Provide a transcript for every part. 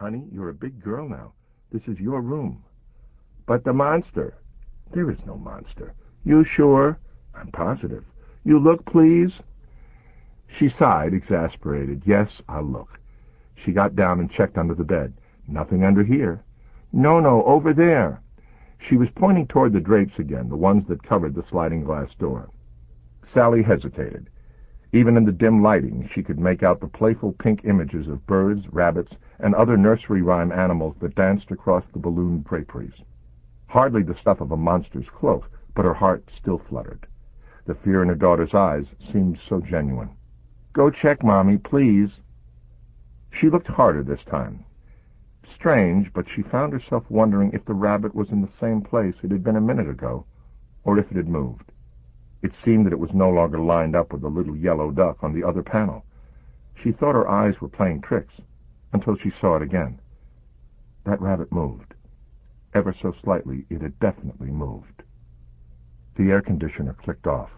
Honey, you're a big girl now. This is your room. But the monster. There is no monster. You sure? I'm positive. You look, please. She sighed, exasperated. Yes, I'll look. She got down and checked under the bed. Nothing under here. No, no, over there. She was pointing toward the drapes again, the ones that covered the sliding glass door. Sally hesitated. Even in the dim lighting she could make out the playful pink images of birds, rabbits, and other nursery rhyme animals that danced across the balloon draperies. Hardly the stuff of a monster's cloak, but her heart still fluttered. The fear in her daughter's eyes seemed so genuine. Go check, Mommy, please. She looked harder this time. Strange, but she found herself wondering if the rabbit was in the same place it had been a minute ago, or if it had moved. It seemed that it was no longer lined up with the little yellow duck on the other panel. She thought her eyes were playing tricks, until she saw it again. That rabbit moved. Ever so slightly, it had definitely moved. The air conditioner clicked off,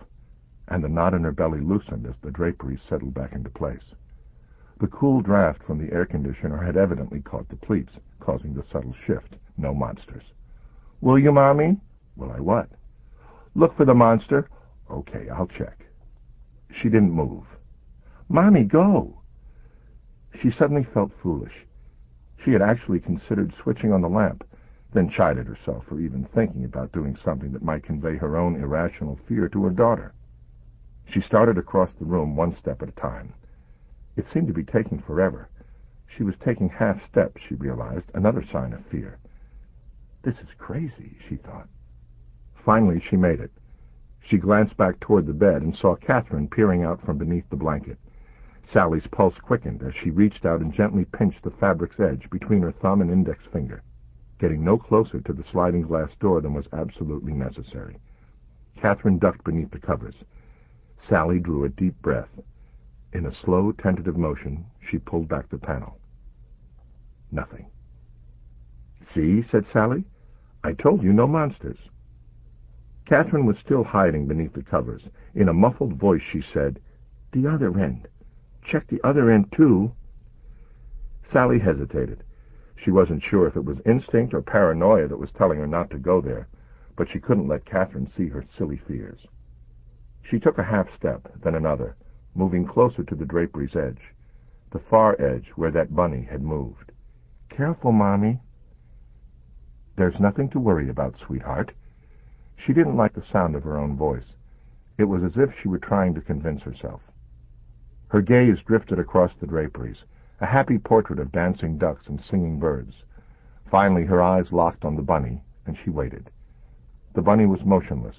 and the knot in her belly loosened as the draperies settled back into place. The cool draft from the air conditioner had evidently caught the pleats, causing the subtle shift. No monsters. Will you, Mommy? Will I what? Look for the monster. Okay, I'll check. She didn't move. Mommy, go! She suddenly felt foolish. She had actually considered switching on the lamp, then chided herself for even thinking about doing something that might convey her own irrational fear to her daughter. She started across the room one step at a time. It seemed to be taking forever. She was taking half steps, she realized, another sign of fear. This is crazy, she thought. Finally she made it. She glanced back toward the bed and saw Catherine peering out from beneath the blanket. Sally's pulse quickened as she reached out and gently pinched the fabric's edge between her thumb and index finger, getting no closer to the sliding glass door than was absolutely necessary. Catherine ducked beneath the covers. Sally drew a deep breath. In a slow, tentative motion, she pulled back the panel. Nothing. See, said Sally. I told you no monsters. Catherine was still hiding beneath the covers. In a muffled voice she said, The other end. Check the other end, too. Sally hesitated. She wasn't sure if it was instinct or paranoia that was telling her not to go there, but she couldn't let Catherine see her silly fears. She took a half step, then another moving closer to the drapery's edge, the far edge where that bunny had moved. Careful, Mommy. There's nothing to worry about, sweetheart. She didn't like the sound of her own voice. It was as if she were trying to convince herself. Her gaze drifted across the draperies, a happy portrait of dancing ducks and singing birds. Finally her eyes locked on the bunny, and she waited. The bunny was motionless,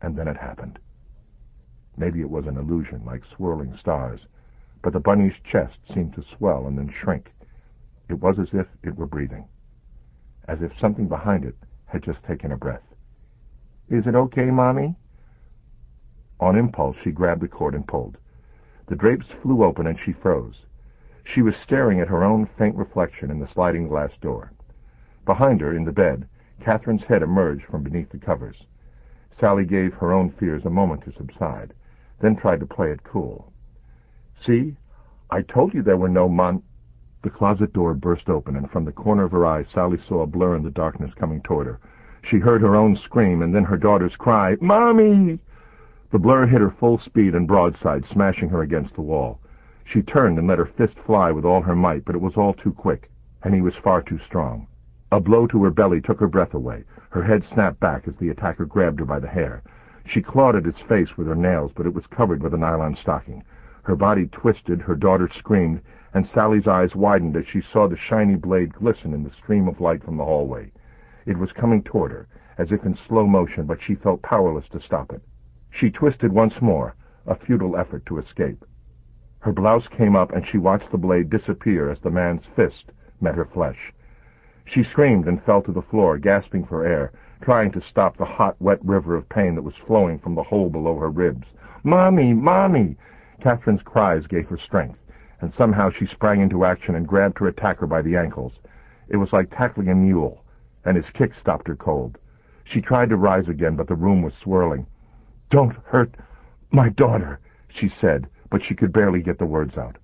and then it happened. Maybe it was an illusion, like swirling stars, but the bunny's chest seemed to swell and then shrink. It was as if it were breathing, as if something behind it had just taken a breath. Is it okay, Mommy? On impulse, she grabbed the cord and pulled. The drapes flew open and she froze. She was staring at her own faint reflection in the sliding glass door. Behind her, in the bed, Catherine's head emerged from beneath the covers. Sally gave her own fears a moment to subside then tried to play it cool. See? I told you there were no mon... The closet door burst open, and from the corner of her eye Sally saw a blur in the darkness coming toward her. She heard her own scream, and then her daughter's cry, Mommy! The blur hit her full speed and broadside, smashing her against the wall. She turned and let her fist fly with all her might, but it was all too quick, and he was far too strong. A blow to her belly took her breath away. Her head snapped back as the attacker grabbed her by the hair. She clawed at its face with her nails, but it was covered with a nylon stocking. Her body twisted, her daughter screamed, and Sally's eyes widened as she saw the shiny blade glisten in the stream of light from the hallway. It was coming toward her, as if in slow motion, but she felt powerless to stop it. She twisted once more, a futile effort to escape. Her blouse came up, and she watched the blade disappear as the man's fist met her flesh. She screamed and fell to the floor, gasping for air, trying to stop the hot, wet river of pain that was flowing from the hole below her ribs. Mommy! Mommy! Catherine's cries gave her strength, and somehow she sprang into action and grabbed her attacker by the ankles. It was like tackling a mule, and his kick stopped her cold. She tried to rise again, but the room was swirling. Don't hurt my daughter, she said, but she could barely get the words out.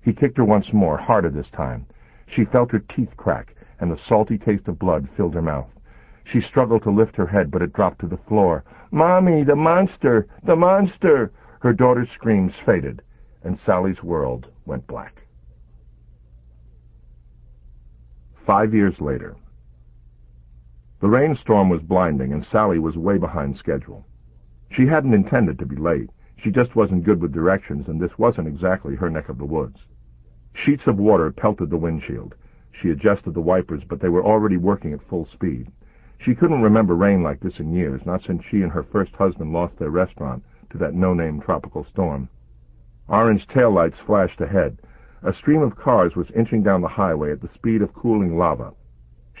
He kicked her once more, harder this time. She felt her teeth crack, and the salty taste of blood filled her mouth. She struggled to lift her head, but it dropped to the floor. Mommy, the monster! The monster! Her daughter's screams faded, and Sally's world went black. Five years later. The rainstorm was blinding, and Sally was way behind schedule. She hadn't intended to be late. She just wasn't good with directions, and this wasn't exactly her neck of the woods. Sheets of water pelted the windshield. She adjusted the wipers, but they were already working at full speed. She couldn't remember rain like this in years, not since she and her first husband lost their restaurant to that no-name tropical storm. Orange taillights flashed ahead. A stream of cars was inching down the highway at the speed of cooling lava.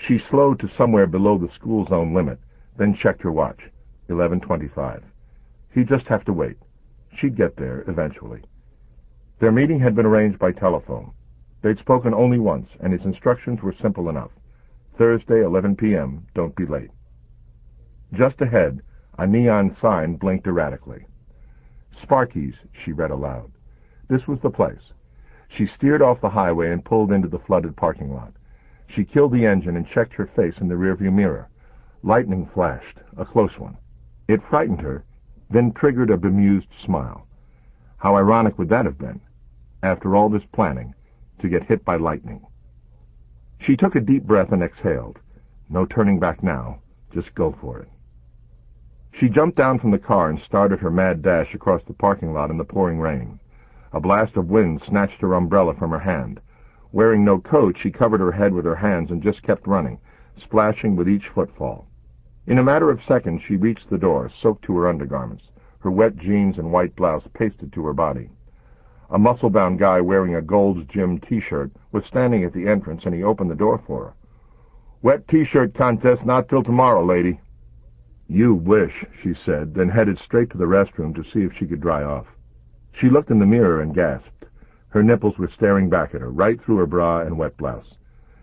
She slowed to somewhere below the school zone limit, then checked her watch. 11.25. He'd just have to wait. She'd get there, eventually. Their meeting had been arranged by telephone. They'd spoken only once, and his instructions were simple enough. Thursday, 11 p.m., don't be late. Just ahead, a neon sign blinked erratically. Sparky's, she read aloud. This was the place. She steered off the highway and pulled into the flooded parking lot. She killed the engine and checked her face in the rearview mirror. Lightning flashed, a close one. It frightened her, then triggered a bemused smile. How ironic would that have been, after all this planning, to get hit by lightning? She took a deep breath and exhaled. No turning back now. Just go for it. She jumped down from the car and started her mad dash across the parking lot in the pouring rain. A blast of wind snatched her umbrella from her hand. Wearing no coat, she covered her head with her hands and just kept running, splashing with each footfall. In a matter of seconds she reached the door, soaked to her undergarments, her wet jeans and white blouse pasted to her body. A muscle-bound guy wearing a Gold's Gym T-shirt was standing at the entrance, and he opened the door for her. Wet T-shirt contest not till tomorrow, lady. You wish, she said, then headed straight to the restroom to see if she could dry off. She looked in the mirror and gasped. Her nipples were staring back at her, right through her bra and wet blouse.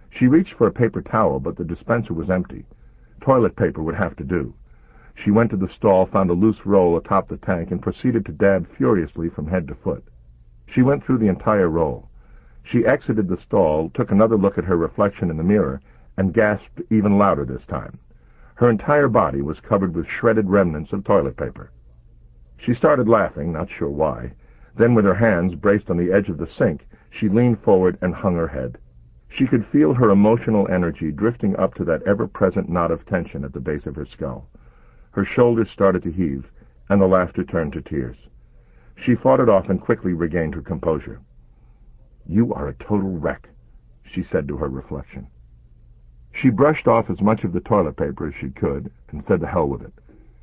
She reached for a paper towel, but the dispenser was empty. Toilet paper would have to do. She went to the stall, found a loose roll atop the tank, and proceeded to dab furiously from head to foot. She went through the entire roll. She exited the stall, took another look at her reflection in the mirror, and gasped even louder this time. Her entire body was covered with shredded remnants of toilet paper. She started laughing, not sure why. Then, with her hands braced on the edge of the sink, she leaned forward and hung her head. She could feel her emotional energy drifting up to that ever-present knot of tension at the base of her skull. Her shoulders started to heave, and the laughter turned to tears. She fought it off and quickly regained her composure. You are a total wreck, she said to her reflection. She brushed off as much of the toilet paper as she could and said to hell with it.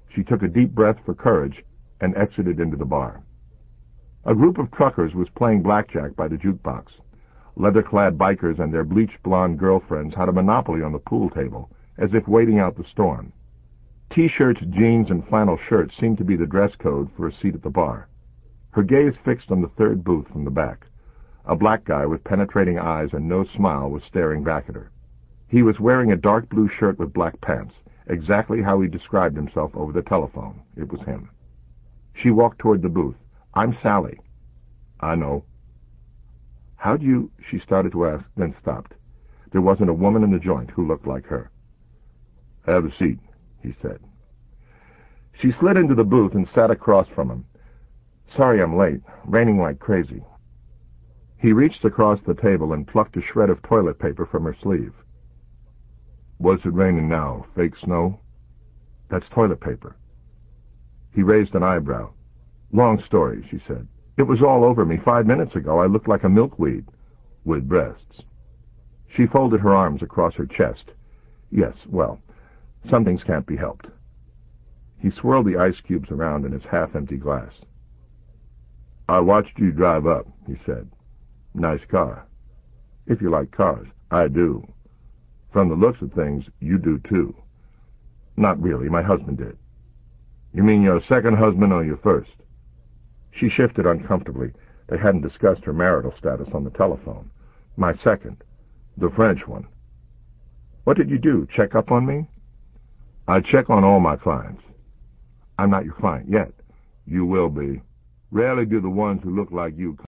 She took a deep breath for courage and exited into the bar. A group of truckers was playing blackjack by the jukebox. Leather-clad bikers and their bleached blonde girlfriends had a monopoly on the pool table, as if waiting out the storm. T-shirts, jeans, and flannel shirts seemed to be the dress code for a seat at the bar. Her gaze fixed on the third booth from the back. A black guy with penetrating eyes and no smile was staring back at her. He was wearing a dark blue shirt with black pants, exactly how he described himself over the telephone. It was him. She walked toward the booth. I'm Sally. I know. How do you... she started to ask, then stopped. There wasn't a woman in the joint who looked like her. Have a seat, he said. She slid into the booth and sat across from him. Sorry I'm late. Raining like crazy. He reached across the table and plucked a shred of toilet paper from her sleeve. What's it raining now? Fake snow? That's toilet paper. He raised an eyebrow. Long story, she said. It was all over me. Five minutes ago I looked like a milkweed. With breasts. She folded her arms across her chest. Yes, well, some things can't be helped. He swirled the ice cubes around in his half-empty glass. I watched you drive up, he said. Nice car. If you like cars, I do. From the looks of things, you do too. Not really, my husband did. You mean your second husband or your first? She shifted uncomfortably. They hadn't discussed her marital status on the telephone. My second. The French one. What did you do? Check up on me? I check on all my clients. I'm not your client yet. You will be. Rarely do the ones who look like you